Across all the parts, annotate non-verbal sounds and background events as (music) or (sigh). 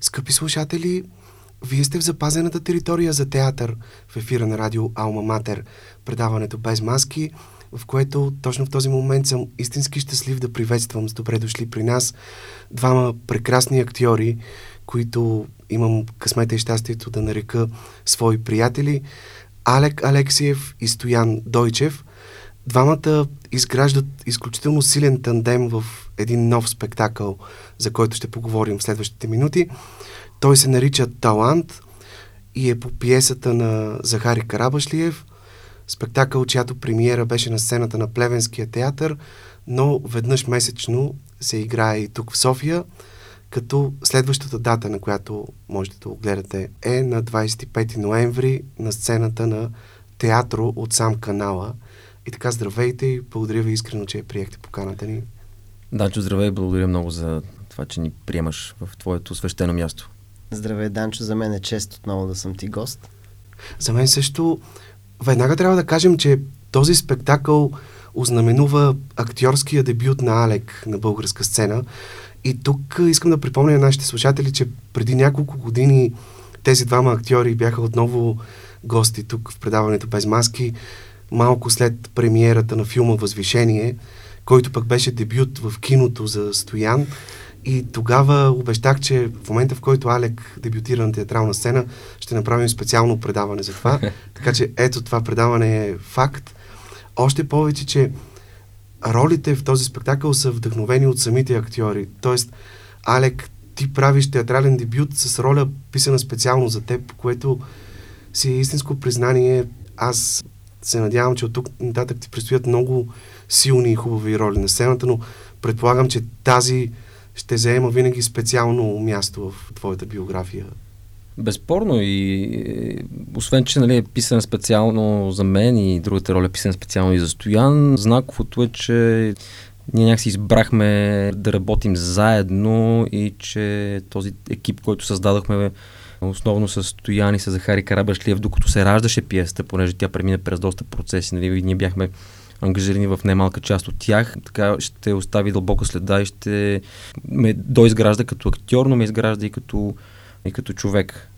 Скъпи слушатели, вие сте в запазената територия за театър в ефира на радио Алма Матер, предаването без маски, в което точно в този момент съм истински щастлив да приветствам с добре дошли при нас двама прекрасни актьори, които имам късмета и щастието да нарека свои приятели, Алек Алексиев и Стоян Дойчев. Двамата изграждат изключително силен тандем в един нов спектакъл, за който ще поговорим в следващите минути. Той се нарича Талант и е по пиесата на Захари Карабашлиев, спектакъл, чиято премиера беше на сцената на Плевенския театър, но веднъж месечно се играе и тук в София, като следващата дата, на която можете да го гледате, е на 25 ноември на сцената на театро от сам канала. И така, здравейте и благодаря ви искрено, че приехте поканата ни. Данчо, здравей, благодаря много за това, че ни приемаш в твоето свещено място. Здравей, Данчо, за мен е чест отново да съм ти гост. За мен също веднага трябва да кажем, че този спектакъл ознаменува актьорския дебют на Алек на българска сцена. И тук искам да припомня на нашите слушатели, че преди няколко години тези двама актьори бяха отново гости тук в предаването без маски, малко след премиерата на филма Възвишение, който пък беше дебют в киното за Стоян. И тогава обещах, че в момента, в който Алек дебютира на театрална сцена, ще направим специално предаване за това. (laughs) така че ето това предаване е факт. Още повече, че ролите в този спектакъл са вдъхновени от самите актьори. Тоест, Алек, ти правиш театрален дебют с роля писана специално за теб, което си е истинско признание. Аз се надявам, че от тук нататък ти предстоят много силни и хубави роли на сцената, но предполагам, че тази ще заема винаги специално място в твоята биография. Безспорно и освен, че нали, е писан специално за мен и другата роля е писана специално и за Стоян, знаковото е, че ние някакси избрахме да работим заедно и че този екип, който създадохме основно с Стоян и с Захари Карабашлиев, докато се раждаше пиеста, понеже тя премина през доста процеси, нали, и ние бяхме ангажирани в немалка част от тях. Така ще остави дълбока следа и ще ме доизгражда като актьор, но ме изгражда и като, и като човек.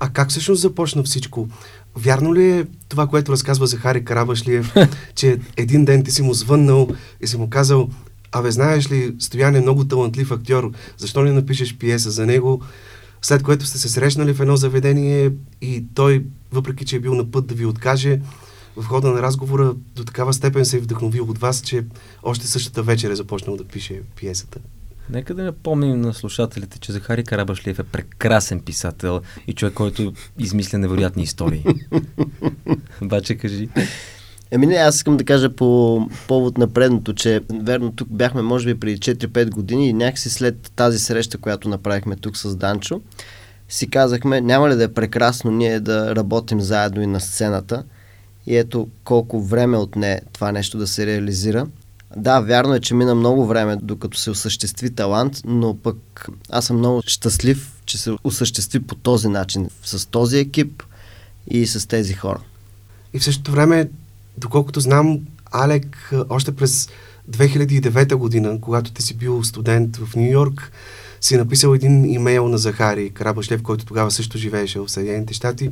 А как всъщност започна всичко? Вярно ли е това, което разказва Захари Карабашлиев, (laughs) че един ден ти си му звъннал и си му казал, абе знаеш ли, Стоян е много талантлив актьор, защо не напишеш пиеса за него? След което сте се срещнали в едно заведение и той, въпреки че е бил на път да ви откаже, в хода на разговора до такава степен се е вдъхновил от вас, че още същата вечер е започнал да пише пиесата. Нека да напомним на слушателите, че Захари Карабашлиев е прекрасен писател и човек, който измисля невероятни истории. (laughs) Баче, кажи. Еми не, аз искам да кажа по повод на предното, че верно тук бяхме може би преди 4-5 години и някакси след тази среща, която направихме тук с Данчо, си казахме, няма ли да е прекрасно ние да работим заедно и на сцената – и ето колко време отне това нещо да се реализира. Да, вярно е, че мина много време, докато се осъществи талант, но пък аз съм много щастлив, че се осъществи по този начин, с този екип и с тези хора. И в същото време, доколкото знам, Алек, още през 2009 година, когато ти си бил студент в Нью Йорк, си написал един имейл на Захари Карабашлев, който тогава също живееше в Съединените щати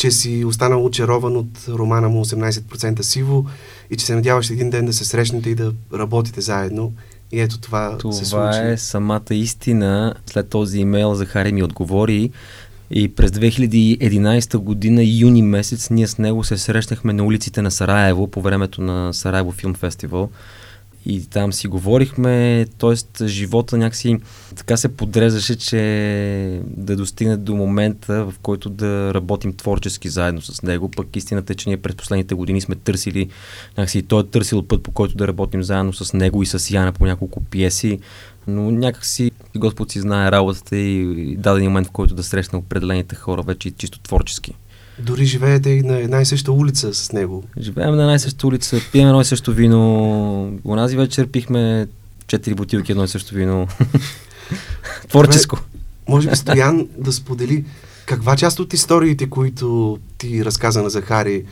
че си останал очарован от романа му 18% сиво и че се надяваш един ден да се срещнете и да работите заедно. И ето това, това се случи. Това е самата истина. След този имейл Захари ми отговори и през 2011 година, юни месец, ние с него се срещнахме на улиците на Сараево по времето на Сараево филм фестивал и там си говорихме, т.е. живота някакси така се подрезаше, че да достигне до момента, в който да работим творчески заедно с него. Пък истината е, че ние през последните години сме търсили, някакси той е търсил път, по който да работим заедно с него и с Яна по няколко пиеси, но някакси Господ си знае работата и даден момент, в който да срещне определените хора вече чисто творчески. Дори живеете и на една и съща улица с него. Живеем на една и съща улица, пием едно и също вино. Онази вечер пихме четири бутилки едно и също вино. (laughs) Творческо. може би Стоян да сподели каква част от историите, които ти разказа на Захари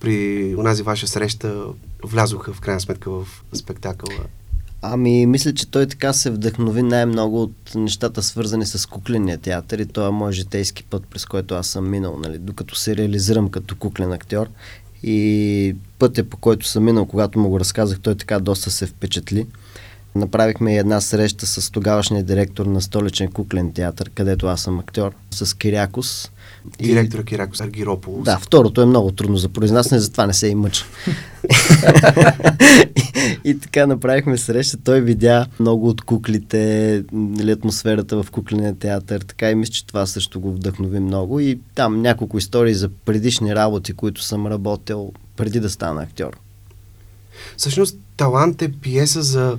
при онази ваша среща, влязоха в крайна сметка в спектакъла? Ами, мисля, че той така се вдъхнови най-много от нещата, свързани с кукления театър и това е мой житейски път, през който аз съм минал, нали, докато се реализирам като куклен актьор. И пътя, по който съм минал, когато му го разказах, той така доста се впечатли. Направихме една среща с тогавашния директор на столичен куклен театър, където аз съм актьор, с Кирякос. Директора Кирякос Аргирополос. Да, второто е много трудно за произнасяне, затова не се и мъча. (laughs) и, и така направихме среща. Той видя много от куклите, нали, атмосферата в кукления театър. Така и мисля, че това също го вдъхнови много. И там няколко истории за предишни работи, които съм работил преди да стана актьор. Всъщност, талант е пиеса за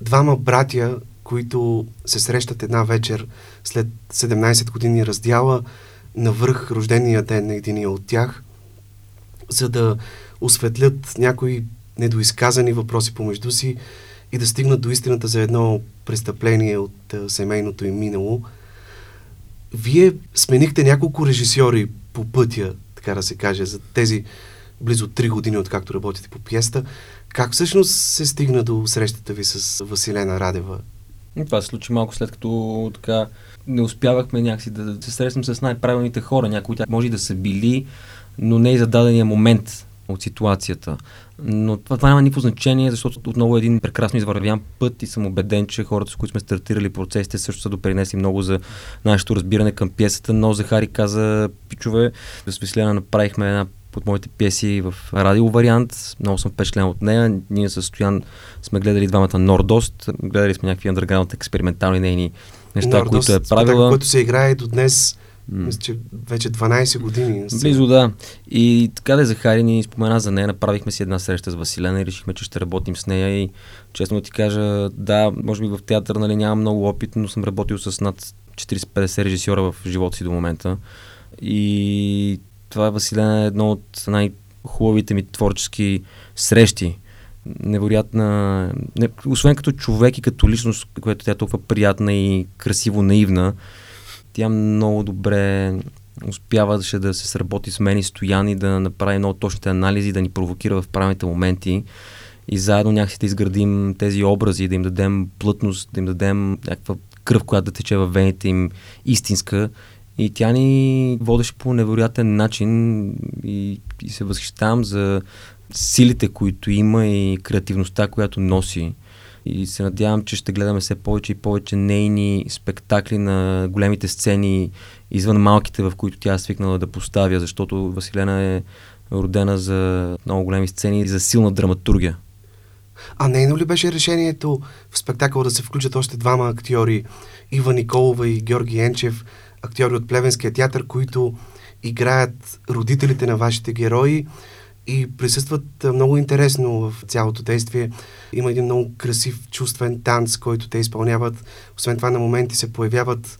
двама братя, които се срещат една вечер след 17 години раздяла навръх рождения ден на единия от тях, за да осветлят някои недоизказани въпроси помежду си и да стигнат до истината за едно престъпление от семейното им минало. Вие сменихте няколко режисьори по пътя, така да се каже, за тези близо 3 години, откакто работите по пиеста. Как всъщност се стигна до срещата ви с Василена Радева? Това се случи малко след като така не успявахме някакси да се срещнем с най-правилните хора. Някои тях може да са били, но не и за дадения момент от ситуацията. Но това, това няма никакво значение, защото отново е един прекрасно извървян път и съм убеден, че хората, с които сме стартирали процесите, също са допринесли много за нашето разбиране към пиесата. Но Захари каза, пичове, с Веселена направихме една от моите пиеси в радио вариант. Много съм впечатлен от нея. Ние с Стоян сме гледали двамата Нордост, гледали сме някакви underground експериментални нейни неща, Nordоst, които е правила. Който се играе до днес, мисля, че вече 12 години. Близо, да. И така да Захари ни спомена за нея. Направихме си една среща с Василена и решихме, че ще работим с нея. И честно ти кажа, да, може би в театър нали, нямам много опит, но съм работил с над 40-50 режисьора в живота си до момента. И това Василена е едно от най-хубавите ми творчески срещи. Невероятна, не, освен като човек и като личност, която тя е толкова приятна и красиво наивна, тя много добре успяваше да се сработи с мен и Стоян и да направи много точните анализи, да ни провокира в правилните моменти и заедно някакси да изградим тези образи, да им дадем плътност, да им дадем някаква кръв, която да тече във вените им истинска и тя ни водеше по невероятен начин и, и се възхищавам за силите, които има и креативността, която носи. И се надявам, че ще гледаме все повече и повече нейни спектакли на големите сцени, извън малките, в които тя е свикнала да поставя, защото Василена е родена за много големи сцени и за силна драматургия. А нейно ли беше решението в спектакъл да се включат още двама актьори, Ива Николова и Георги Енчев, актьори от Плевенския театър, които играят родителите на вашите герои и присъстват много интересно в цялото действие. Има един много красив, чувствен танц, който те изпълняват. Освен това, на моменти се появяват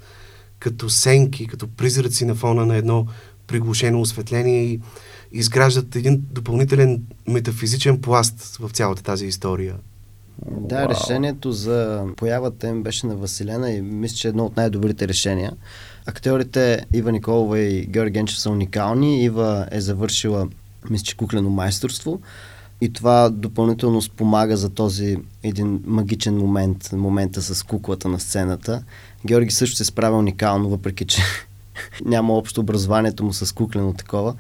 като сенки, като призраци на фона на едно приглушено осветление и изграждат един допълнителен метафизичен пласт в цялата тази история. Да, Вау. решението за появата им беше на Василена и мисля, че е едно от най-добрите решения. Актьорите Ива Николова и Георги Генчев са уникални. Ива е завършила, мисля, че куклено майсторство и това допълнително спомага за този един магичен момент, момента с куклата на сцената. Георги също се справя уникално, въпреки че (laughs) няма общо образованието му с куклено такова,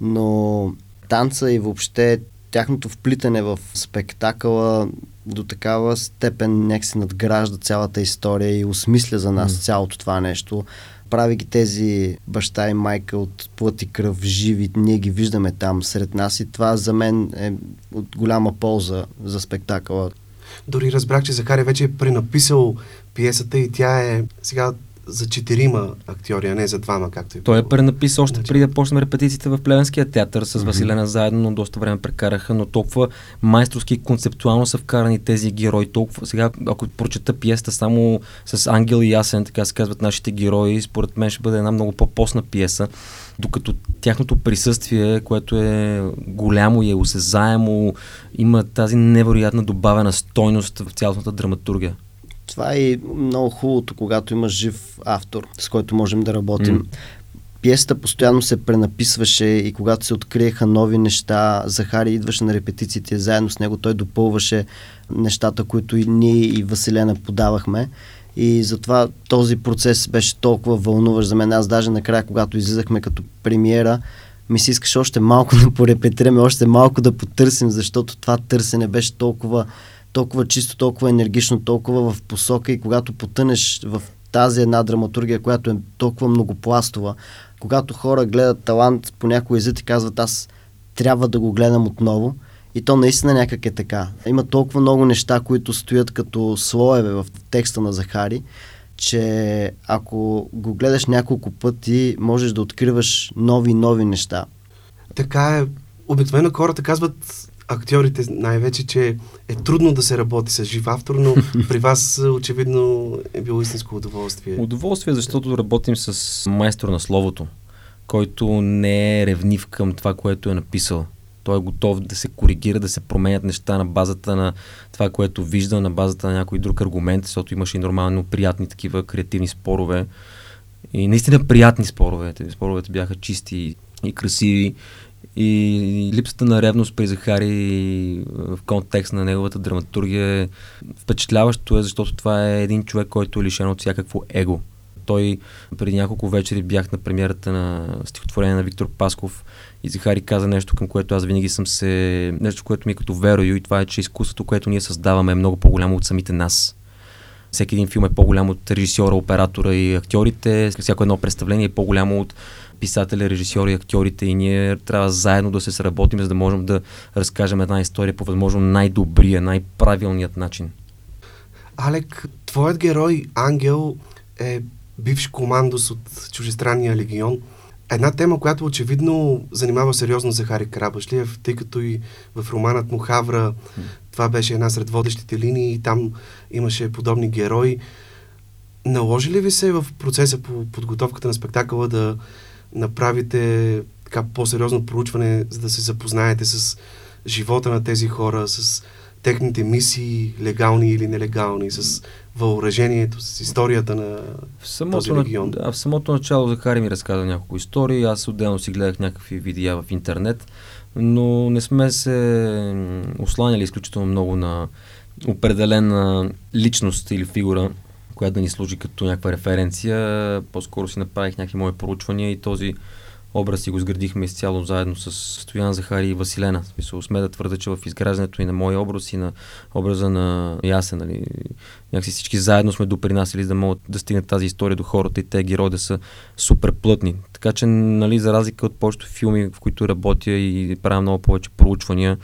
но танца и въобще тяхното вплитане в спектакъла до такава степен някак се надгражда цялата история и осмисля за нас mm. цялото това нещо. Прави ги тези баща и майка от плът и кръв живи, ние ги виждаме там сред нас и това за мен е от голяма полза за спектакъла. Дори разбрах, че Захари вече е пренаписал пиесата и тя е сега за четирима актьори, а не за двама, както и Той е пренаписал още значи... преди да почнем репетициите в Плевенския театър с mm-hmm. Василена заедно, но доста време прекараха, но толкова майсторски и концептуално са вкарани тези герои. Толкова, сега, ако прочета пиеста само с Ангел и Ясен, така се казват нашите герои, според мен ще бъде една много по-постна пиеса, докато тяхното присъствие, което е голямо и е осезаемо, има тази невероятна добавена стойност в цялата драматургия. Това е много хубавото, когато имаш жив автор, с който можем да работим. Mm. пиесата постоянно се пренаписваше и когато се откриеха нови неща, Захари идваше на репетициите заедно с него, той допълваше нещата, които и ние и Василена подавахме. И затова този процес беше толкова вълнуващ за мен. Аз даже накрая, когато излизахме като премиера, ми се искаше още малко (laughs) да порепетираме, още малко да потърсим, защото това търсене беше толкова, толкова чисто, толкова енергично, толкова в посока и когато потънеш в тази една драматургия, която е толкова многопластова, когато хора гледат талант по някой език и казват аз трябва да го гледам отново, и то наистина някак е така. Има толкова много неща, които стоят като слоеве в текста на Захари, че ако го гледаш няколко пъти, можеш да откриваш нови нови неща. Така е. Обикновено хората казват, актьорите най-вече, че е трудно да се работи с жив автор, но (laughs) при вас очевидно е било истинско удоволствие. Удоволствие, защото работим с майстор на словото, който не е ревнив към това, което е написал. Той е готов да се коригира, да се променят неща на базата на това, което вижда, на базата на някой друг аргумент, защото имаше и нормално приятни такива креативни спорове. И наистина приятни спорове. Споровете бяха чисти и красиви. И липсата на ревност при Захари в контекст на неговата драматургия е впечатляващо, е, защото това е един човек, който е лишен от всякакво его. Той преди няколко вечери бях на премиерата на стихотворение на Виктор Пасков и Захари каза нещо, към което аз винаги съм се... Нещо, което ми е като верою и това е, че изкуството, което ние създаваме е много по-голямо от самите нас. Всеки един филм е по-голям от режисьора, оператора и актьорите. Всяко едно представление е по-голямо от писателя, режисьора и актьорите и ние трябва заедно да се сработим, за да можем да разкажем една история по възможно най-добрия, най-правилният начин. Алек, твоят герой Ангел е бивш командос от чужестранния легион. Една тема, която очевидно занимава сериозно Захари Карабашлиев, тъй като и в романът му Хавра това беше една сред водещите линии и там имаше подобни герои. Наложи ли ви се в процеса по подготовката на спектакъла да направите така по-сериозно проучване, за да се запознаете с живота на тези хора, с техните мисии, легални или нелегални, с въоръжението, с историята на в самото, този регион. Да, в самото начало Захари ми разказа няколко истории, аз отделно си гледах някакви видеа в интернет, но не сме се осланяли изключително много на определена личност или фигура, която да ни служи като някаква референция. По-скоро си направих някакви мои проучвания и този образ си го изградихме изцяло заедно с Стоян Захари и Василена. Смисъл, сме да твърда, че в изграждането и на моя образ и на образа на Ясен, нали, някакси всички заедно сме допринасяли, да могат да стигнат тази история до хората и те герои да са супер плътни. Така че, нали, за разлика от повечето филми, в които работя и правя много повече проучвания,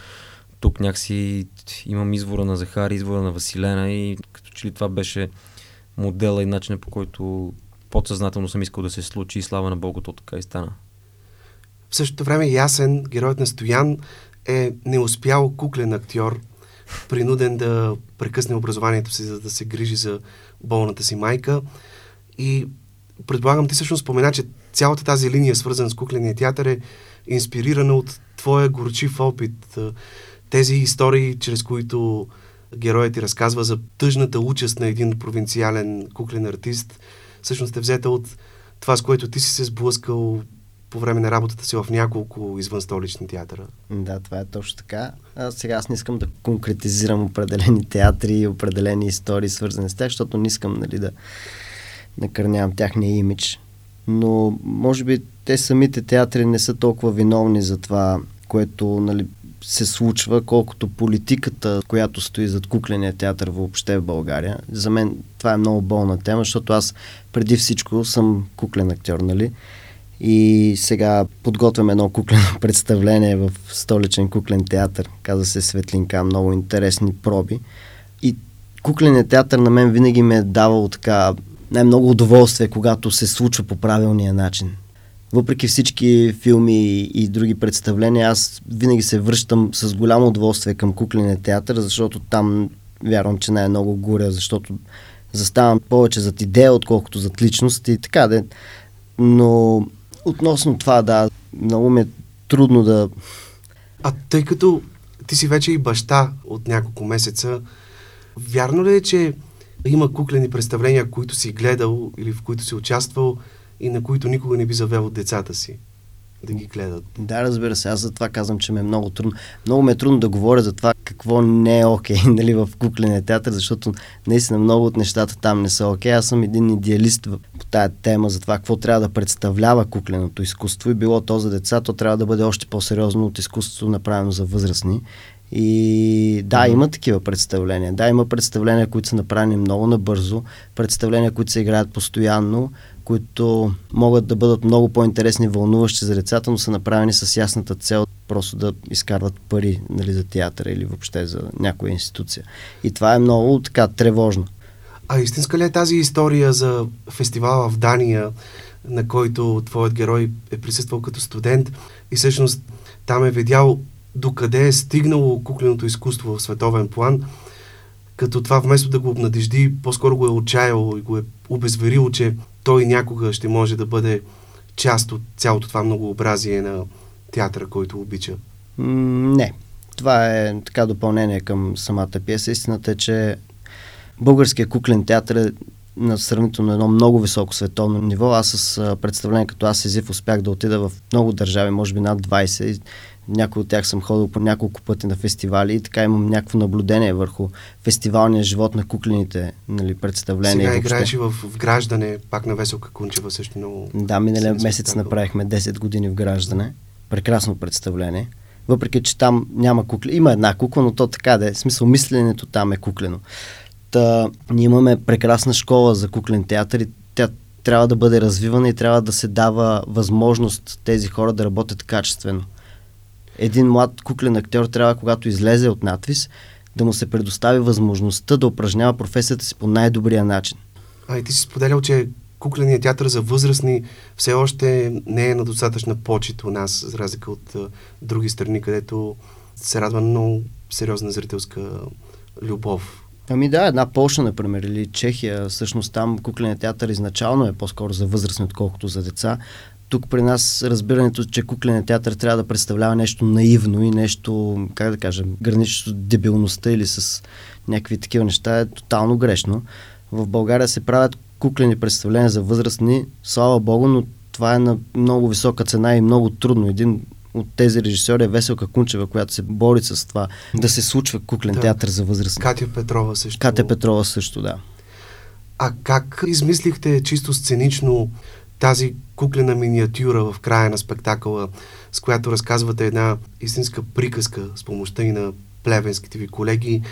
тук някакси имам извора на Захари, извора на Василена и като че ли това беше модела и начина по който подсъзнателно съм искал да се случи и слава на Богу, то така и стана. В същото време Ясен, героят на Стоян, е неуспял куклен актьор, принуден да прекъсне образованието си, за да се грижи за болната си майка. И предполагам, ти всъщност спомена, че цялата тази линия, свързана с кукления театър, е инспирирана от твоя горчив опит. Тези истории, чрез които героят ти разказва за тъжната участ на един провинциален куклен артист, всъщност е взета от това, с което ти си се сблъскал по време на работата си в няколко извън столични театъра. Да, това е точно така. А сега аз не искам да конкретизирам определени театри и определени истории, свързани с тях, защото не искам нали, да накърнявам тяхния имидж. Но може би те самите театри не са толкова виновни за това, което нали, се случва, колкото политиката, която стои зад кукления театър въобще в България. За мен това е много болна тема, защото аз преди всичко съм куклен актьор, нали? И сега подготвям едно куклено (laughs) представление в столичен куклен театър. Каза се Светлинка, много интересни проби. И кукленият театър на мен винаги ме е давал така най-много удоволствие, когато се случва по правилния начин. Въпреки всички филми и други представления, аз винаги се връщам с голямо удоволствие към кукления театър, защото там вярвам, че най-много горя, защото заставам повече зад идея, отколкото зад личност и така да. Но Относно това, да, много ми е трудно да... А тъй като ти си вече и баща от няколко месеца, вярно ли е, че има куклени представления, които си гледал или в които си участвал и на които никога не би завел децата си да ги гледат. Да, разбира се. Аз за това казвам, че ме е много трудно. Много ме е трудно да говоря за това какво не е окей okay, (laughs) нали, в кукления театър, защото наистина много от нещата там не са окей. Okay. Аз съм един идеалист по тая тема за това какво трябва да представлява кукленото изкуство и било то за деца, то трябва да бъде още по-сериозно от изкуството направено за възрастни. И да, mm-hmm. има такива представления. Да, има представления, които са направени много набързо, представления, които се играят постоянно, които могат да бъдат много по-интересни, вълнуващи за децата, но са направени с ясната цел просто да изкарват пари нали, за театъра или въобще за някоя институция. И това е много така тревожно. А истинска ли е тази история за фестивала в Дания, на който твоят герой е присъствал като студент и всъщност там е видял докъде е стигнало кукленото изкуство в световен план, като това вместо да го обнадежди, по-скоро го е отчаяло и го е обезверило, че той някога ще може да бъде част от цялото това многообразие на театъра, който обича? Не. Това е така допълнение към самата пиеса. Истината е, че българският куклен театър е на сравнително едно много високо световно ниво. Аз с представление като аз Езив успях да отида в много държави, може би над 20 някои от тях съм ходил по няколко пъти на фестивали и така имам някакво наблюдение върху фестивалния живот на куклените нали, представления. Сега играеш и в, в Граждане, пак на Веселка Кунчева също много... Да, миналия месец спектакъл. направихме 10 години в Граждане. Прекрасно представление. Въпреки, че там няма кукли. Има една кукла, но то така да е. В смисъл, мисленето там е куклено. Та, ние имаме прекрасна школа за куклен театър и тя трябва да бъде развивана и трябва да се дава възможност тези хора да работят качествено един млад куклен актьор трябва, когато излезе от надвис, да му се предостави възможността да упражнява професията си по най-добрия начин. А и ти си споделял, че кукленият театър за възрастни все още не е на достатъчна почет у нас, за разлика от а, други страни, където се радва много сериозна зрителска любов. Ами да, една Полша, например, или Чехия, всъщност там кукленият театър изначално е по-скоро за възрастни, отколкото за деца тук при нас разбирането, че куклен театър трябва да представлява нещо наивно и нещо, как да кажа, гранично с дебилността или с някакви такива неща е тотално грешно. В България се правят куклени представления за възрастни, слава богу, но това е на много висока цена и много трудно. Един от тези режисьори е Веселка Кунчева, която се бори с това да се случва куклен да. театър за възрастни. Катя Петрова също. Катя Петрова също, да. А как измислихте чисто сценично тази куклена миниатюра в края на спектакъла, с която разказвате една истинска приказка с помощта и на плевенските ви колеги,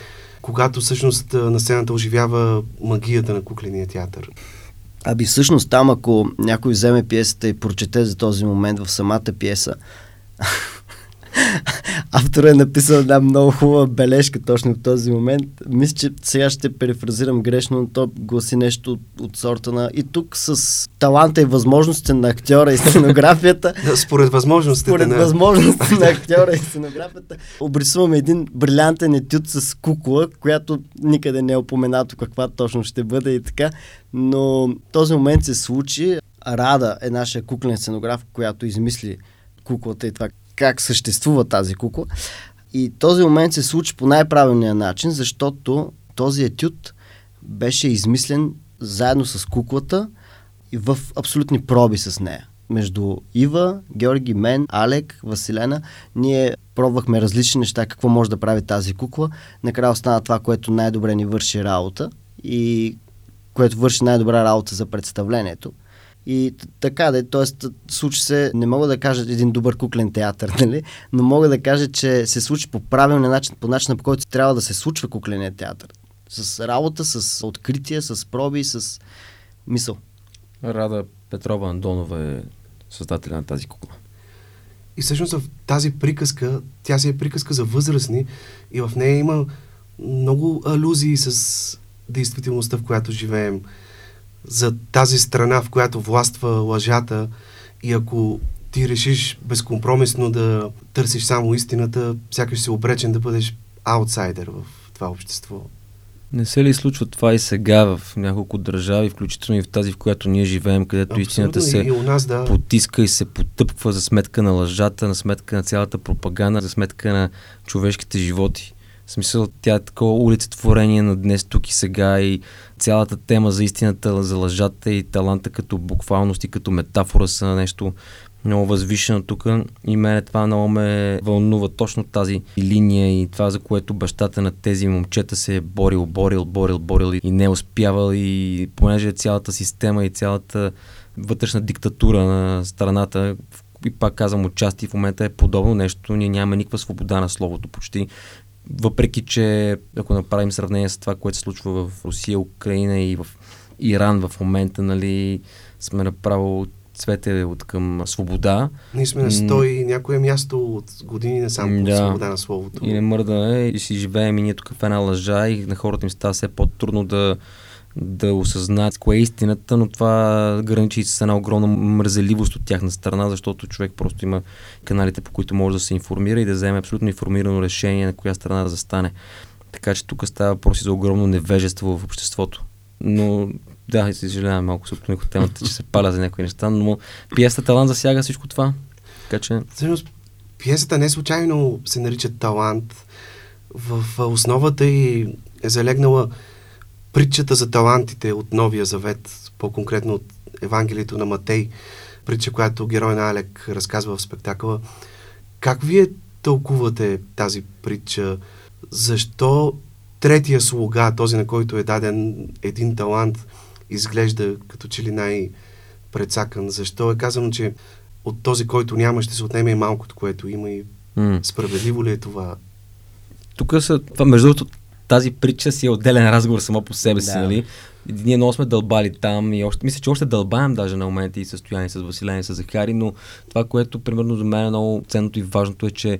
когато всъщност на сцената оживява магията на кукления театър. Аби всъщност там, ако някой вземе пиесата и прочете за този момент в самата пиеса, (laughs) Автор е написал една много хубава бележка точно в този момент. Мисля, че сега ще перефразирам грешно, но то гласи нещо от, от сорта на и тук с таланта и възможностите на актьора и сценографията. (laughs) според възможностите според на... възможностите на (laughs) актьора и сценографията обрисуваме един брилянтен етюд с кукла, която никъде не е упоменато каква точно ще бъде и така. Но този момент се случи. Рада е нашия куклен сценограф, която измисли куклата и това как съществува тази кукла. И този момент се случи по най-правилния начин, защото този етюд беше измислен заедно с куклата и в абсолютни проби с нея. Между Ива, Георги, мен, Алек, Василена, ние пробвахме различни неща, какво може да прави тази кукла. Накрая остана това, което най-добре ни върши работа и което върши най-добра работа за представлението. И така да, т.е. случи се, не мога да кажа един добър куклен театър, (laughs) нали? но мога да кажа, че се случи по правилния начин, по начина по който трябва да се случва кукления театър. С работа, с откритие, с проби, с мисъл. Рада Петрова Андонова е създателя на тази кукла. И всъщност в тази приказка, тя си е приказка за възрастни и в нея има много алюзии с действителността, в която живеем за тази страна, в която властва лъжата и ако ти решиш безкомпромисно да търсиш само истината, сякаш си обречен да бъдеш аутсайдер в това общество. Не се ли случва това и сега в няколко държави, включително и в тази, в която ние живеем, където Абсолютно, истината се и, у нас, да. потиска и се потъпква за сметка на лъжата, на сметка на цялата пропаганда, за сметка на човешките животи. В смисъл, тя е такова улицетворение на днес, тук и сега и цялата тема за истината, за лъжата и таланта като буквалност и като метафора са нещо много възвишено тук и мене това много ме вълнува точно тази линия и това, за което бащата на тези момчета се е борил, борил, борил, борил и не е успявал и понеже цялата система и цялата вътрешна диктатура на страната, и пак казвам, отчасти в момента е подобно нещо. Ние нямаме никаква свобода на словото почти. Въпреки, че ако направим сравнение с това, което се случва в Русия, Украина и в Иран в момента, нали, сме направо цвете от към свобода. Ние сме на сто и някое място от години не само да. свобода на словото. И не мърда е, и си живеем и ние тук в една лъжа и на хората им става все по-трудно да да осъзнаят кое е истината, но това граничи с една огромна мързеливост от тяхна страна, защото човек просто има каналите, по които може да се информира и да вземе абсолютно информирано решение на коя страна да застане. Така че тук става въпроси за огромно невежество в обществото. Но да, съжалявам малко се отклоних от темата, че се паля за някои неща, но пиесата Талант засяга всичко това. Така че... Всъщност, пиесата не случайно се нарича Талант. В основата и е залегнала притчата за талантите от Новия Завет, по-конкретно от Евангелието на Матей, притча, която герой на Алек разказва в спектакъла. Как вие тълкувате тази притча? Защо третия слуга, този на който е даден един талант, изглежда като че ли най-прецакан? Защо е казано, че от този, който няма, ще се отнеме и малкото, което има и mm. справедливо ли е това? Тук са, това, между другото, тази притча си е отделен разговор само по себе си, да. нали? Ние много сме дълбали там и още, мисля, че още дълбаем даже на моменти и състояние с Василен и с Захари, но това, което примерно за мен е много ценното и важното е, че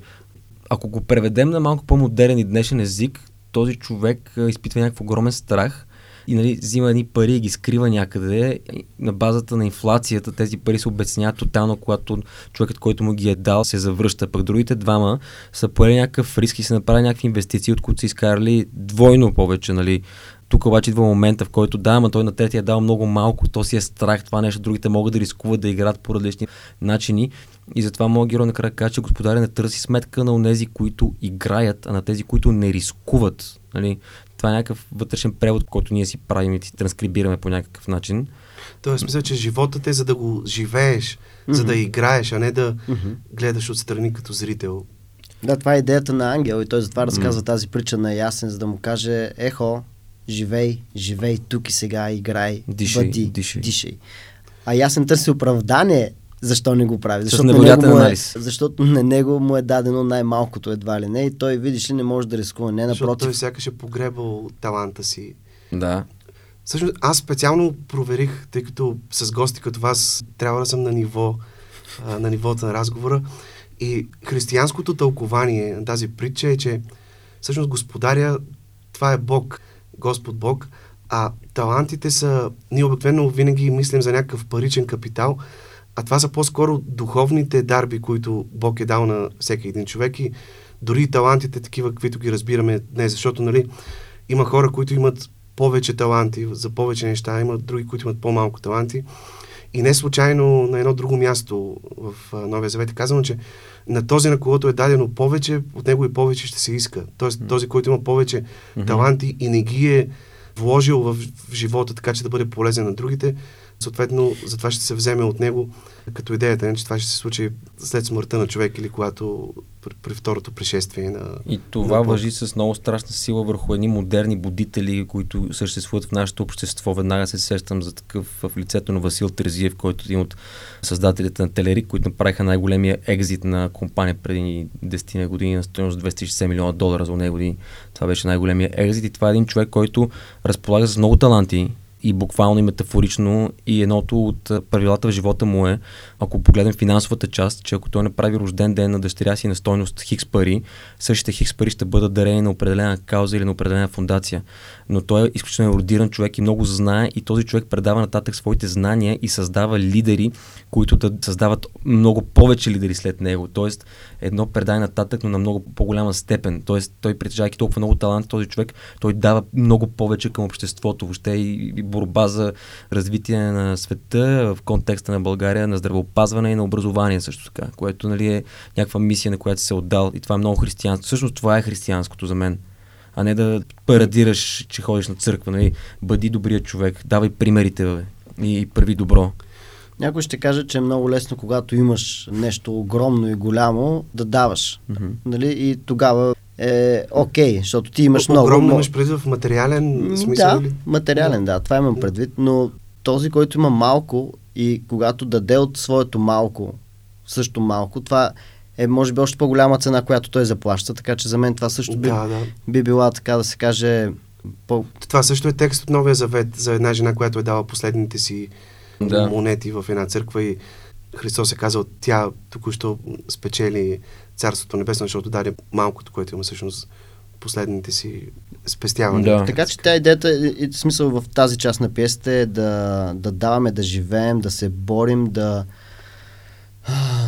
ако го преведем на малко по-модерен и днешен език, този човек изпитва някакъв огромен страх и нали, взима едни пари и ги скрива някъде. На базата на инфлацията тези пари се обясняват тотално, когато човекът, който му ги е дал, се завръща. Пък другите двама са поели някакъв риск и са направили някакви инвестиции, от които са изкарали двойно повече. Нали. Тук обаче идва момента, в който да, ама той на третия е дал много малко, то си е страх, това нещо, другите могат да рискуват да играят по различни начини. И затова моят герой накрая каза, че господаря не търси сметка на онези, които играят, а на тези, които не рискуват. Нали? Това е някакъв вътрешен превод, който ние си правим и ти транскрибираме по някакъв начин. Тоест, мисля, че животът е за да го живееш, mm-hmm. за да играеш, а не да mm-hmm. гледаш отстрани като зрител. Да, това е идеята на Ангел и той затова разказва mm. тази притча на Ясен, за да му каже, ехо, живей, живей тук и сега, играй, дишай, бъди, дишай. дишай. А Ясен търси оправдание защо не го прави. Защото на, него му е, защото на него му е дадено най-малкото едва ли не и той, видиш ли, не може да рискува. Не, напротив. Защото той сякаш е погребал таланта си. Да. Всъщност, аз специално проверих, тъй като с гости като вас трябва да съм на ниво, на нивото на разговора. И християнското тълкование на тази притча е, че всъщност господаря, това е Бог, Господ Бог, а талантите са, ние обикновено винаги мислим за някакъв паричен капитал, а това са по-скоро духовните дарби, които Бог е дал на всеки един човек и дори и талантите такива, каквито ги разбираме днес, защото нали, има хора, които имат повече таланти за повече неща, има други, които имат по-малко таланти. И не случайно на едно друго място в Новия Завет е казано, че на този, на когото е дадено повече, от него и повече ще се иска. Тоест, mm-hmm. този, който има повече mm-hmm. таланти и не ги е вложил в, в живота, така че да бъде полезен на другите, съответно за това ще се вземе от него като идеята, не, че това ще се случи след смъртта на човек или когато при, при второто пришествие на... И това на въжи с много страшна сила върху едни модерни будители, които съществуват в нашето общество. Веднага се сещам за такъв в лицето на Васил Терзиев, който е един от създателите на Телерик, които направиха най-големия екзит на компания преди 10 години на стоеност 260 милиона долара за години. Това беше най-големия екзит и това е един човек, който разполага с много таланти, и буквално и метафорично. И едното от правилата в живота му е, ако погледнем финансовата част, че ако той направи рожден ден на дъщеря си на стойност хикс пари, същите хикс пари ще бъдат дарени на определена кауза или на определена фундация. Но той е изключително еродиран човек и много знае и този човек предава нататък своите знания и създава лидери, които да създават много повече лидери след него. Тоест едно предае нататък, но на много по-голяма степен. Тоест той притежавайки толкова много талант, този човек, той дава много повече към обществото, въобще и борба за развитие на света в контекста на България, на здравеопазване и на образование също така, което нали, е някаква мисия, на която се е отдал и това е много християнско. Всъщност това е християнското за мен. а не да парадираш, че ходиш на църква. Нали? Бъди добрият човек, давай примерите бе, и прави добро. Някой ще каже, че е много лесно, когато имаш нещо огромно и голямо, да даваш. Mm-hmm. Нали? И тогава е окей, okay, защото ти имаш много... Огромно имаш предвид в материален смисъл Да, ли? материален, да, това имам предвид, но този, който има малко и когато даде от своето малко, също малко, това е може би още по-голяма цена, която той заплаща, така че за мен това също би, Да, да. би била така да се каже по... Това също е текст от Новия завет за една жена, която е дала последните си Да. монети в една църква и Христос е казал, тя току-що спечели Царството Небесно, защото даде малкото, което има всъщност последните си спестявания. Да. Така че тя идеята, и, и смисъл в тази част на пиесата е да, да даваме, да живеем, да се борим, да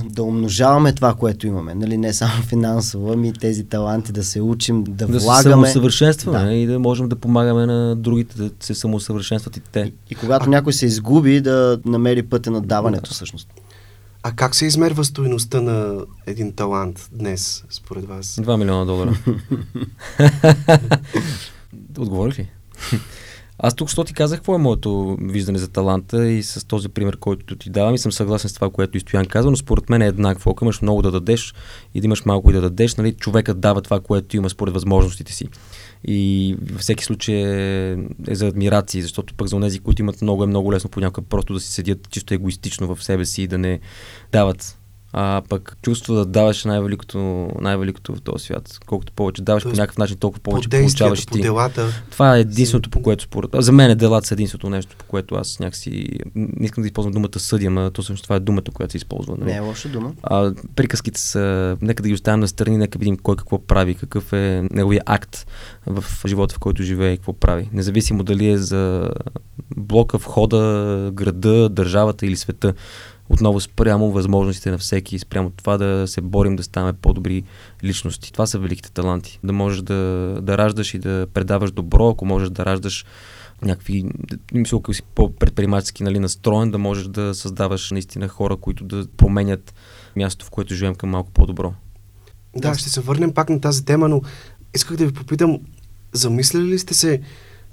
да умножаваме това, което имаме. Нали, не само (laughs) финансово, ами тези таланти да се учим, да, Да се влагаме. самосъвършенстваме Да. и да можем да помагаме на другите да се самосъвършенстват и те. И, и когато някой се изгуби, да намери пътя на даването всъщност. А как се измерва стоеността на един талант днес, според вас? 2 милиона долара. (laughs) Отговорих ли? Аз тук, що ти казах, какво е моето виждане за таланта и с този пример, който ти давам и съм съгласен с това, което и Стоян каза, но според мен е еднакво. Ако имаш много да дадеш и да имаш малко и да дадеш, нали, човекът дава това, което има според възможностите си. И във всеки случай е, е за адмирации, защото пък за тези, които имат много, е много лесно понякога просто да си седят чисто егоистично в себе си и да не дават а пък чувство да даваш най-великото, най-великото в този свят. Колкото повече даваш по някакъв начин, толкова По повече действията, получаваш по ти. делата. Това е единственото, по което според... За мен е делата са единственото нещо, по което аз някакси... Не искам да използвам думата съдя, но то всъщност това е думата, която се използва. Нали? Не е лоша дума. А, приказките са... Нека да ги оставим на страни, нека видим кой какво прави, какъв е неговия акт в живота, в който живее и какво прави. Независимо дали е за блока, входа, града, държавата или света. Отново спрямо възможностите на всеки, спрямо това да се борим да ставаме по-добри личности. Това са великите таланти. Да можеш да, да раждаш и да предаваш добро, ако можеш да раждаш някакви, мисля, ако си по-предприемачески нали, настроен, да можеш да създаваш наистина хора, които да променят мястото, в което живеем към малко по-добро. Да, ще се върнем пак на тази тема, но исках да ви попитам, замисляли ли сте се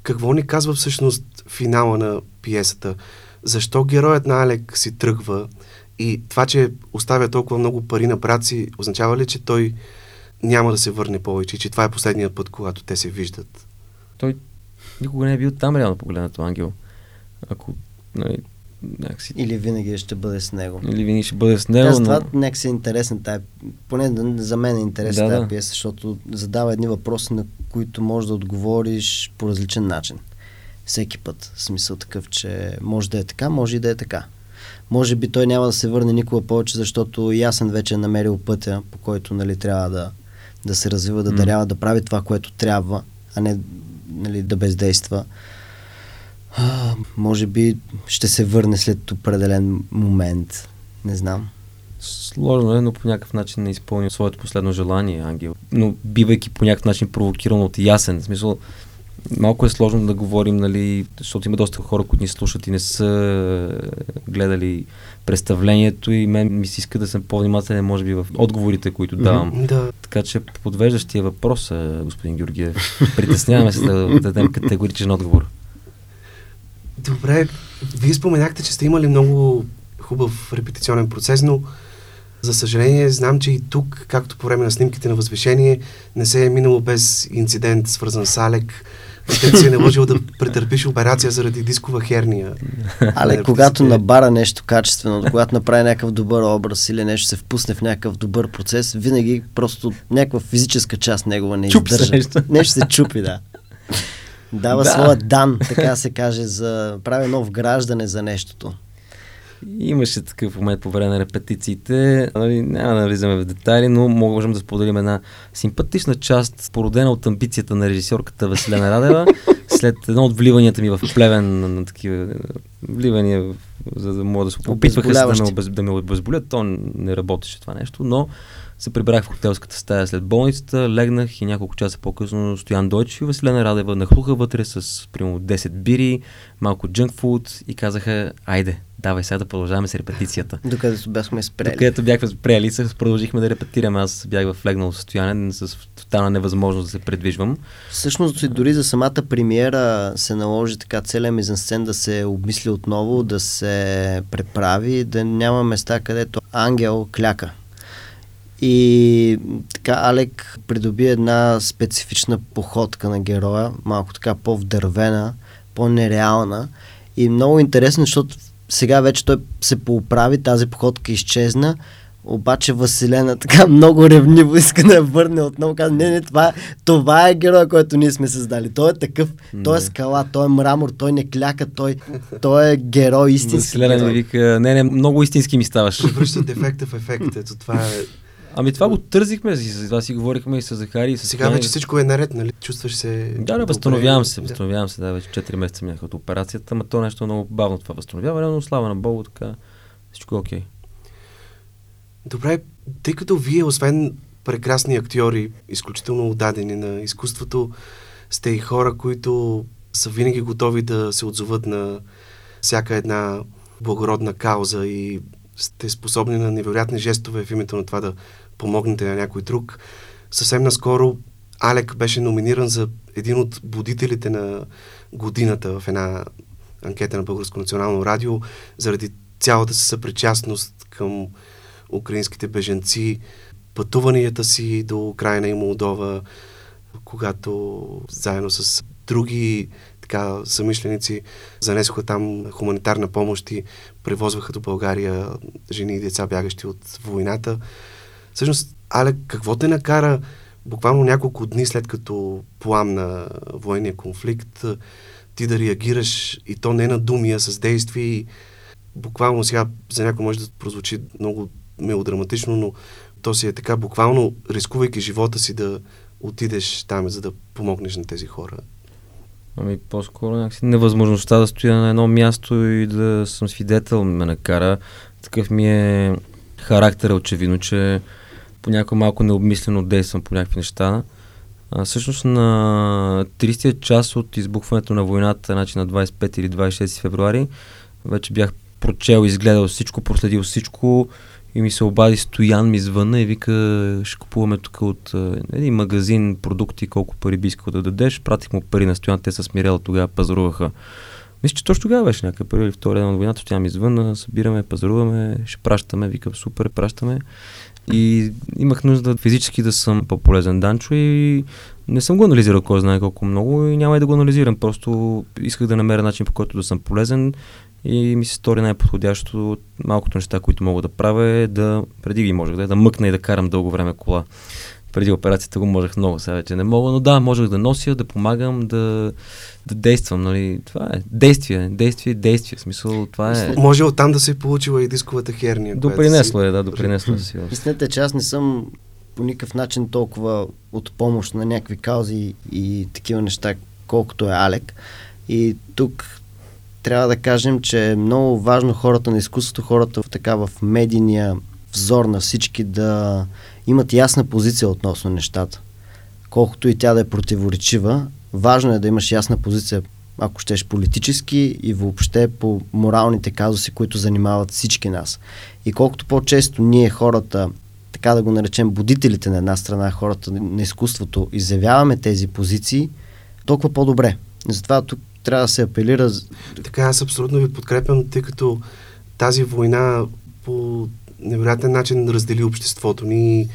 какво ни казва всъщност финала на пиесата? Защо героят на Алек си тръгва и това, че оставя толкова много пари на брат си, означава ли, че той няма да се върне повече и че това е последният път, когато те се виждат? Той никога не е бил там реално погледнато ангел. Ако нали, някакси... Или винаги ще бъде с него. Или винаги ще бъде с него, Аз но... това нека си е интересна тая, поне за мен е интересна Да, да, тази да. пиеса, защото задава едни въпроси, на които можеш да отговориш по различен начин. Всеки път. В смисъл такъв, че може да е така, може и да е така. Може би той няма да се върне никога повече, защото ясен вече е намерил пътя, по който нали, трябва да, да се развива, да М. дарява, да прави това, което трябва, а не нали, да бездейства. А, може би ще се върне след определен момент. Не знам. Сложно е, но по някакъв начин не изпълни своето последно желание, Ангел. Но бивайки по някакъв начин провокиран от ясен. В смисъл, малко е сложно да говорим, нали, защото има доста хора, които ни слушат и не са е, гледали представлението и мен ми се иска да съм по-внимателен, може би, в отговорите, които давам. Да, Така че подвеждащия въпрос, е, господин Георгиев. Притесняваме се да, (laughs) да дадем категоричен отговор. Добре, вие споменахте, че сте имали много хубав репетиционен процес, но за съжаление знам, че и тук, както по време на снимките на възвишение, не се е минало без инцидент, свързан с Алек. Те си е наложил да претърпиш операция заради дискова херния. Але На когато набара нещо качествено, когато направи някакъв добър образ или нещо се впусне в някакъв добър процес, винаги просто някаква физическа част негова не Чупи се издържа. нещо. нещо се чупи, да. Дава Да. своя дан, така да се каже, за прави едно вграждане за нещото. Имаше такъв момент по време на репетициите. Нали, няма да влизаме в детайли, но можем да споделим една симпатична част, породена от амбицията на режисьорката Василена Радева, (laughs) след едно от вливанията ми в плевен на, на такива е, вливания, за да мога да се опитваха да ме, обез, да ме обезболят. То не работеше това нещо, но се прибрах в хотелската стая след болницата, легнах и няколко часа по-късно Стоян Дойч и Василена Радева нахлуха вътре с примерно 10 бири, малко джънк фуд и казаха, айде, давай сега да продължаваме с репетицията. Докъдето бяхме спрели. Докъдето бяхме спрели, продължихме да репетираме. Аз бях в легнало състояние с тотална невъзможност да се предвижвам. Всъщност и дори за самата премиера се наложи така целият мизансцен да се обмисли отново, да се преправи, да няма места, където ангел кляка. И така Алек придоби една специфична походка на героя, малко така по-вдървена, по-нереална и много интересно, защото сега вече той се поуправи, тази походка изчезна, обаче Василена така (laughs) много ревниво иска да я върне отново. Каза, не, не, това, това е героя, който ние сме създали. Той е такъв, не. той е скала, той е мрамор, той не кляка, той, той е герой, истински Василена герой. ми вика, не, не, много истински ми ставаш. Връща дефекта в ефект. Ето това е Ами това го тързихме, с това си говорихме и с Захари. И с Сега вече всичко е наред, нали? Чувстваш се. Да, да, възстановявам се, възстановявам се, да, вече 4 месеца минаха от операцията, ама то нещо много бавно това възстановяване, но слава на Богу, така всичко е окей. Okay. Добре, тъй като вие, освен прекрасни актьори, изключително отдадени на изкуството, сте и хора, които са винаги готови да се отзоват на всяка една благородна кауза и сте способни на невероятни жестове в името на това да помогнете на някой друг. Съвсем наскоро Алек беше номиниран за един от будителите на годината в една анкета на Българско национално радио заради цялата си съпричастност към украинските беженци, пътуванията си до Украина и Молдова, когато заедно с други така, самишленици занесоха там хуманитарна помощ и превозваха до България жени и деца, бягащи от войната. Всъщност, Але, какво те накара буквално няколко дни след като пламна военния конфликт, ти да реагираш и то не на думи, а с действия буквално сега за някой може да прозвучи много мелодраматично, но то си е така, буквално рискувайки живота си да отидеш там, за да помогнеш на тези хора. Ами по-скоро някакси невъзможността да стоя на едно място и да съм свидетел ме накара. Такъв ми е характер, очевидно, че понякога малко необмислено действам по някакви неща. А, всъщност на 30 час от избухването на войната, значи на 25 или 26 февруари, вече бях прочел, изгледал всичко, проследил всичко и ми се обади Стоян ми звъна и вика, ще купуваме тук от един магазин продукти, колко пари би искал да дадеш. Пратих му пари на Стоян, те са смирела тогава, пазаруваха. Мисля, че точно тогава беше някакъв първи или втори ден от войната, тя ми звъна, събираме, пазаруваме, ще пращаме, викам супер, пращаме. И имах нужда физически да съм по-полезен Данчо и не съм го анализирал кой знае колко много и няма и да го анализирам. Просто исках да намеря начин по който да съм полезен и ми се стори най-подходящо от малкото неща, които мога да правя е да, преди ги можех да, да мъкна и да карам дълго време кола. Преди операцията го можех много, сега вече не мога, но да, можех да нося, да помагам, да, да действам, нали? Това е действие, действие, действие, в смисъл, това е... Може оттам да се е получила и дисковата херния. Допринесло е, да, допринесло е си. Истината е, че аз не съм по никакъв начин толкова от помощ на някакви каузи и, и такива неща, колкото е Алек. И тук трябва да кажем, че е много важно хората на изкуството, хората в така в медийния взор на всички да имат ясна позиция относно нещата. Колкото и тя да е противоречива, важно е да имаш ясна позиция, ако щеш политически и въобще по моралните казуси, които занимават всички нас. И колкото по-често ние хората, така да го наречем будителите на една страна, хората на изкуството, изявяваме тези позиции, толкова по-добре. Затова тук трябва да се апелира. Така, аз абсолютно ви подкрепям, тъй като тази война по невероятен начин раздели обществото ни.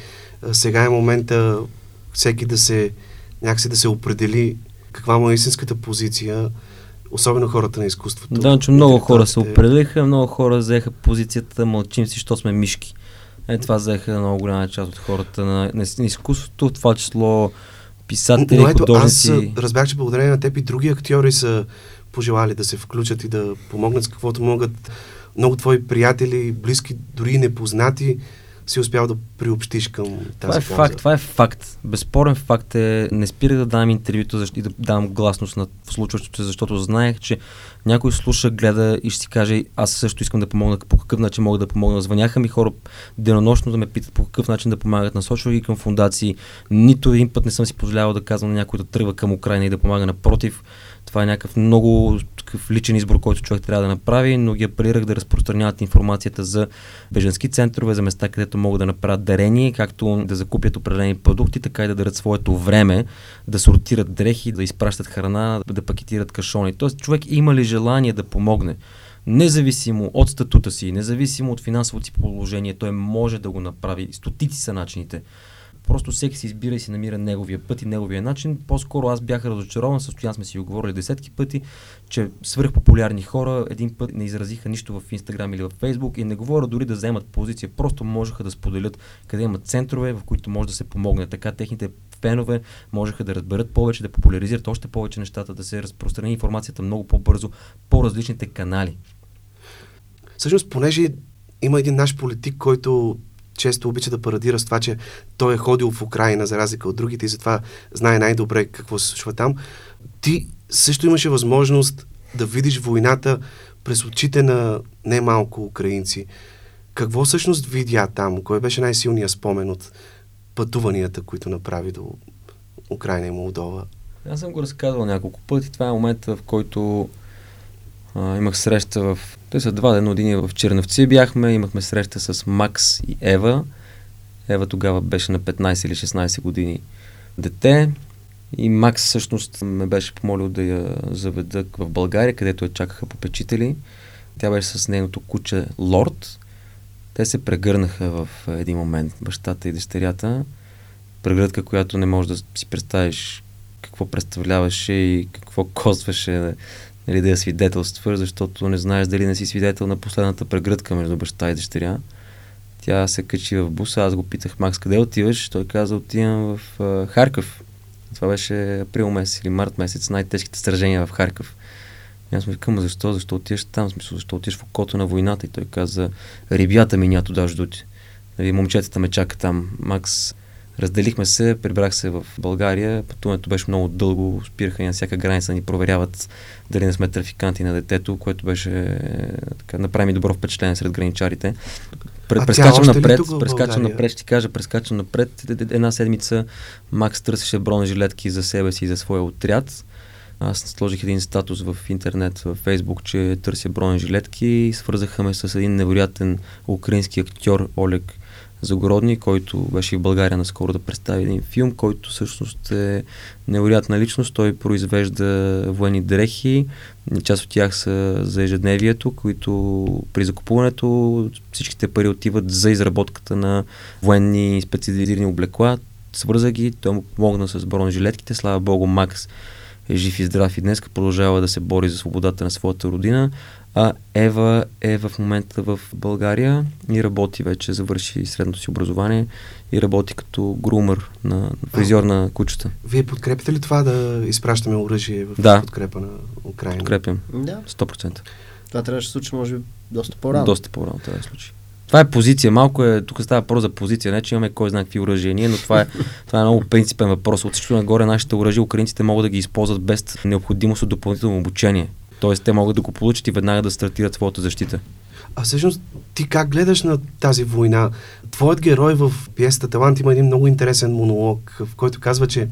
Сега е момента всеки да се, някакси да се определи каква му е истинската позиция, особено хората на изкуството. Да, че много хора се определиха, много хора взеха позицията, мълчим си, що сме мишки. Е, това взеха много голяма част от хората на, на, изкуството, в това число писатели, Но ето, художници. Аз разбрах, че благодарение на теб и други актьори са пожелали да се включат и да помогнат с каквото могат. Много твои приятели, близки, дори непознати, си успял да приобщиш към тази Това е полза. факт, това е факт. Безспорен факт е, не спирах да давам интервюто и да давам гласност на случващото се, защото знаех, че някой слуша, гледа и ще си каже, аз също искам да помогна, по какъв начин мога да помогна. Звъняха ми хора денонощно да ме питат по какъв начин да помагат. Насочвах ги към фундации. Нито един път не съм си позволявал да казвам на някой да тръгва към Украина и да помага. Напротив, Това е някакъв много такъв личен избор, който човек трябва да направи, но ги апелирах да разпространяват информацията за беженски центрове, за места, където могат да направят дарение, както да закупят определени продукти, така и да дадат своето време, да сортират дрехи, да изпращат храна, да пакетират кашони. Тоест човек има ли желание да помогне? Независимо от статута си, независимо от финансовото си положение, той може да го направи. Стотици са начините. Просто всеки си избира и си намира неговия път и неговия начин. По-скоро аз бях разочарован, с сме си оговорили десетки пъти, че свръхпопулярни хора един път не изразиха нищо в Инстаграм или в Фейсбук и не говоря дори да вземат позиция, просто можеха да споделят къде имат центрове, в които може да се помогне. Така техните фенове можеха да разберат повече, да популяризират още повече нещата, да се разпространи информацията много по-бързо по различните канали. Всъщност, понеже има един наш политик, който често обича да парадира с това, че той е ходил в Украина, за разлика от другите, и затова знае най-добре какво се случва там. Ти също имаше възможност да видиш войната през очите на немалко украинци. Какво всъщност видя там? Кой беше най-силният спомен от пътуванията, които направи до Украина и Молдова? Аз съм го разказвал няколко пъти. Това е момента, в който а, имах среща в... Те са два дена, един в Черновци бяхме, имахме среща с Макс и Ева. Ева тогава беше на 15 или 16 години дете. И Макс всъщност ме беше помолил да я заведа в България, където я чакаха попечители. Тя беше с нейното куче Лорд. Те се прегърнаха в един момент, бащата и дъщерята. Прегръдка, която не можеш да си представиш какво представляваше и какво костваше нали, да я свидетелства, защото не знаеш дали не си свидетел на последната прегръдка между баща и дъщеря. Тя се качи в буса, аз го питах, Макс, къде отиваш? Той каза, отивам в Харков. Това беше април месец или март месец, най-тежките сражения в Харков. И аз му викам, защо, защо отиваш там? Смисъл, защо отиваш в окото на войната? И той каза, ребята ми нято да ждут. Нали, момчетата ме чака там. Макс Разделихме се, прибрах се в България. Пътуването беше много дълго. Спираха и на всяка граница ни проверяват дали не сме трафиканти на детето, което беше така, направи ми добро впечатление сред граничарите. Пред, прескачам напред, прескачам напред, ще ти кажа, прескачам напред. Една седмица Макс търсеше бронежилетки за себе си и за своя отряд. Аз сложих един статус в интернет, в Фейсбук, че търся бронежилетки. Свързаха ме с един невероятен украински актьор Олег Загородни, който беше в България наскоро да представи един филм, който всъщност е невероятна личност. Той произвежда военни дрехи. Част от тях са за ежедневието, които при закупуването всичките пари отиват за изработката на военни специализирани облекла. Свърза ги, той му помогна с бронежилетките. Слава Богу, Макс е жив и здрав и днес продължава да се бори за свободата на своята родина. А Ева е в момента в България и работи вече, завърши средното си образование и работи като грумър на фризьор на кучета. Вие подкрепите ли това да изпращаме оръжие в да. подкрепа на Украина? Подкрепям. Да. 100%. Това трябваше да се случи, може би, доста по-рано. Доста по-рано трябва да се случи. Това е позиция. Малко е, тук става въпрос за позиция. Не, че имаме кой знае какви оръжия ние, но това е, това е много принципен въпрос. От всичко нагоре нашите оръжия, украинците могат да ги използват без необходимост от допълнително обучение. Тоест, те могат да го получат и веднага да стартират своята защита. А всъщност, ти как гледаш на тази война? Твоят герой в пиесата Талант има един много интересен монолог, в който казва, че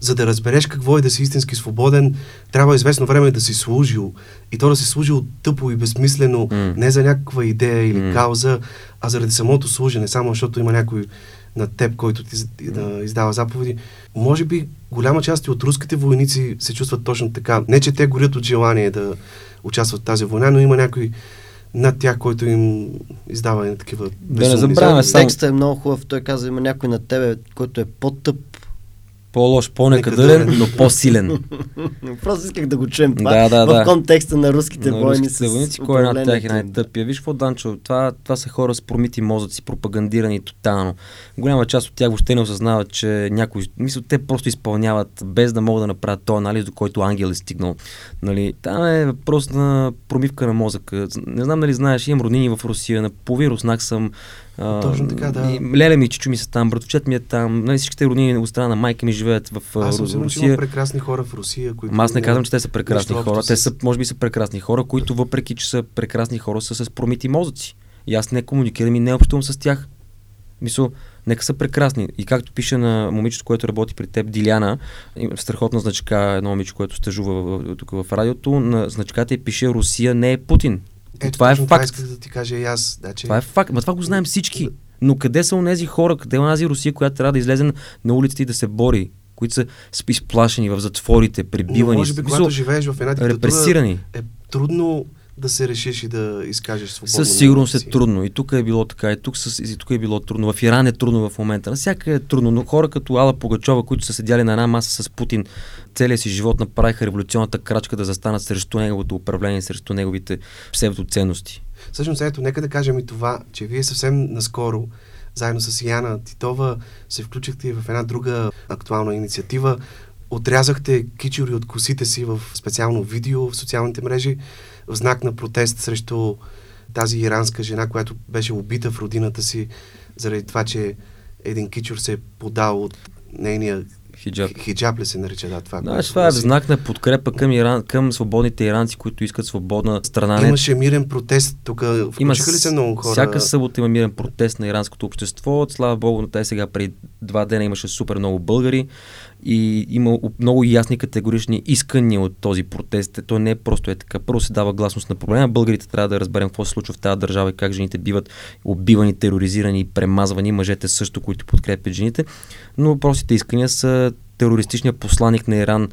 за да разбереш какво е да си истински свободен, трябва известно време да си служил. И то да си служил тъпо и безсмислено, mm. не за някаква идея или mm. кауза, а заради самото служене, само защото има някой на теб, който ти да издава заповеди. Може би голяма част от руските войници се чувстват точно така. Не, че те горят от желание да участват в тази война, но има някой над тях, който им издава такива Да не забравяме само... Текстът е много хубав. Той каза, има някой на тебе, който е по-тъп по-лош, по-некадърен, но по-силен. (laughs) Просто исках да го чуем това да, да, в да. контекста на руските на войни. Руските войници, кой е над тях е най-тъпия? Виж какво, Данчо, това, това са хора с промити мозъци, пропагандирани тотално. Голяма част от тях въобще не осъзнават, че някой, мисля, те просто изпълняват, без да могат да направят този анализ, до който ангел е стигнал. Нали, там е въпрос на промивка на мозъка. Не знам дали знаеш, имам роднини в Русия, на половин руснак съм, точно така, да. И леля ми чичо ми са там, братовчет ми е там, нали, всичките роднини от страна на майка ми живеят в Аз съм Русия. Русия. прекрасни хора в Русия, които... Аз не казвам, че те са прекрасни Нищо хора. Те са, може би са прекрасни хора, които въпреки, че са прекрасни хора, са с промити мозъци. И аз не комуникирам и не общувам с тях. Мисъл, Нека са прекрасни. И както пише на момичето, което работи при теб, Диляна, страхотна значка, едно момиче, което стъжува тук в радиото, на значката и пише Русия не е Путин. Ето, това е факт. Това да ти кажа и аз. Че... Това е факт. Ма това го знаем всички. Но къде са онези хора, къде е онази Русия, която трябва да излезе на улиците и да се бори? които са изплашени в затворите, пребивани. Но може би, когато живееш в една диктатура, репресирани. е трудно да се решиш и да изкажеш свободно. Със сигурност е трудно. И тук е било така, и тук, с, и тук е било трудно. В Иран е трудно в момента. Навсякъде е трудно. Но хора като Ала Погачова, които са седяли на една маса с Путин, целият си живот направиха революционната крачка да застанат срещу неговото управление, срещу неговите псевдоценности. Всъщност, ето, нека да кажем и това, че вие съвсем наскоро заедно с Яна Титова се включихте и в една друга актуална инициатива. Отрязахте кичури от косите си в специално видео в социалните мрежи в знак на протест срещу тази иранска жена, която беше убита в родината си заради това, че един кичур се е подал от нейния Хиджаб. Хиджаб ли се нарича, да, това. Да, това е знак на подкрепа към, Иран, към свободните иранци, които искат свободна страна. Имаше мирен протест тук. Има, ли се много хора? Всяка събота има мирен протест на иранското общество. Слава Богу, но те сега преди два дена имаше супер много българи и има много ясни категорични искания от този протест. То не е просто е така. Първо се дава гласност на проблема. Българите трябва да разберем какво се случва в тази държава и как жените биват убивани, тероризирани премазвани. Мъжете също, които подкрепят жените. Но простите искания са терористичният посланник на Иран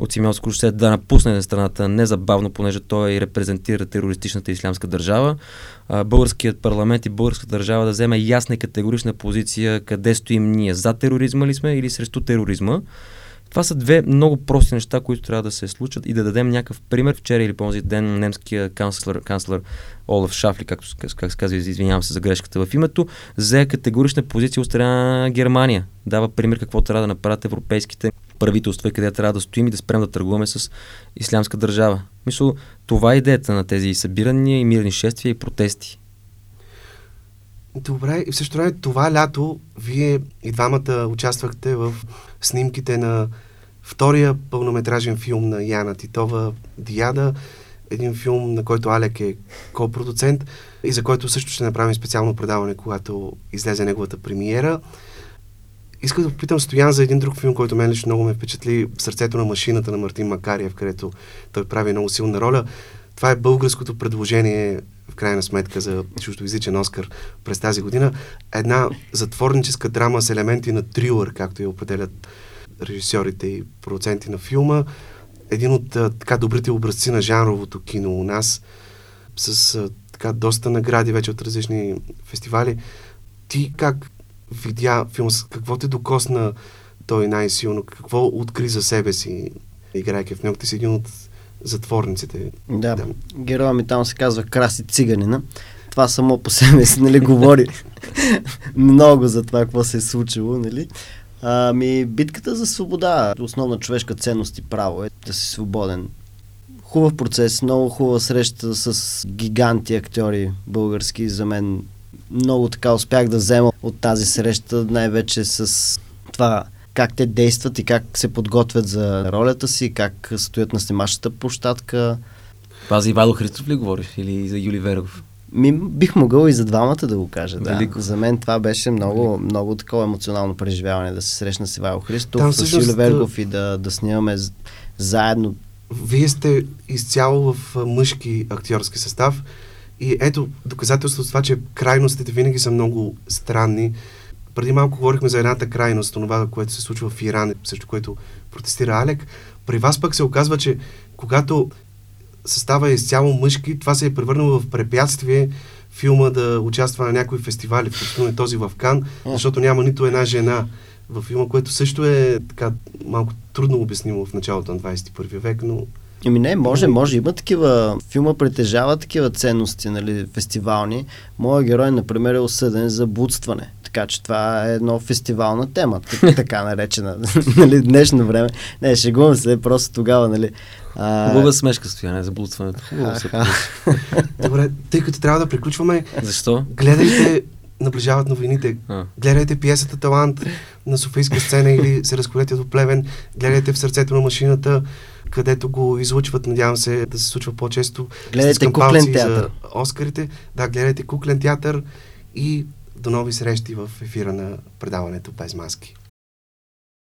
от Симеон Скрушет да напусне страната незабавно, понеже той репрезентира терористичната ислямска държава. Българският парламент и българската държава да вземе ясна и категорична позиция къде стоим ние. За тероризма ли сме или срещу тероризма? Това са две много прости неща, които трябва да се случат и да дадем някакъв пример. Вчера или по ден немския канцлер, канцлер Олаф Шафли, както как се казва, извинявам се за грешката в името, взе категорична позиция от страна на Германия. Дава пример какво трябва да направят европейските правителства и къде трябва да стоим и да спрем да търгуваме с ислямска държава. Мисля, това е идеята на тези събирания и мирни шествия и протести. Добре, и в същото време това лято вие и двамата участвахте в снимките на втория пълнометражен филм на Яна Титова Диада, един филм, на който Алек е ко-продуцент и за който също ще направим специално предаване, когато излезе неговата премиера. Исках да попитам Стоян за един друг филм, който мен лично много ме впечатли в сърцето на машината на Мартин Макариев, където той прави много силна роля. Това е българското предложение в крайна сметка за чуждоязичен Оскар през тази година. Една затворническа драма с елементи на трилър, както я определят режисьорите и продуценти на филма. Един от а, така добрите образци на жанровото кино у нас, с а, така доста награди вече от различни фестивали. Ти как видя филма, какво те докосна той най-силно, какво откри за себе си, играйки в него? Ти си един от затворниците. Да, да. героя ми там се казва Краси Циганина. Това само по себе си, нали, говори (laughs) много за това, какво се е случило, нали. Ами, битката за свобода, основна човешка ценност и право е да си свободен. Хубав процес, много хубава среща с гиганти актьори български. За мен много така успях да взема от тази среща, най-вече с това как те действат и как се подготвят за ролята си, как стоят на снимащата площадка. Това за Ивайло Христов ли говориш или за Юли Веров? Ми, бих могъл и за двамата да го кажа. Да. За мен това беше много, Велико. много такова емоционално преживяване да се срещна с Ивайло Христов, Там, с Юли Вергов и да, да снимаме заедно. Вие сте изцяло в мъжки актьорски състав и ето доказателство за това, че крайностите винаги са много странни. Преди малко говорихме за едната крайност, това, което се случва в Иран, също което протестира Алек. При вас пък се оказва, че когато състава е изцяло мъжки, това се е превърнало в препятствие филма да участва на някои фестивали, включително и този в Кан, защото няма нито една жена в филма, което също е така малко трудно обяснимо в началото на 21 век, но Ами не, може, може. Има такива. Филма притежава такива ценности, нали, фестивални. Моя герой, например, е осъден за будстване. Така че това е едно фестивална тема, така (laughs) наречена, (laughs) нали, днешно време. Не, шегувам се, просто тогава, нали. А... Хубава смешка стояне за блудстването. се (laughs) Добре, тъй като трябва да приключваме. Защо? Гледайте наближават новините. А. Гледайте пиесата Талант на Софийска сцена или се разколете до Плевен. Гледайте в сърцето на машината където го излучват. Надявам се да се случва по-често. Гледайте куклен театър. За Оскарите. Да, гледайте куклен театър и До нови срещи в ефира на предаването без маски.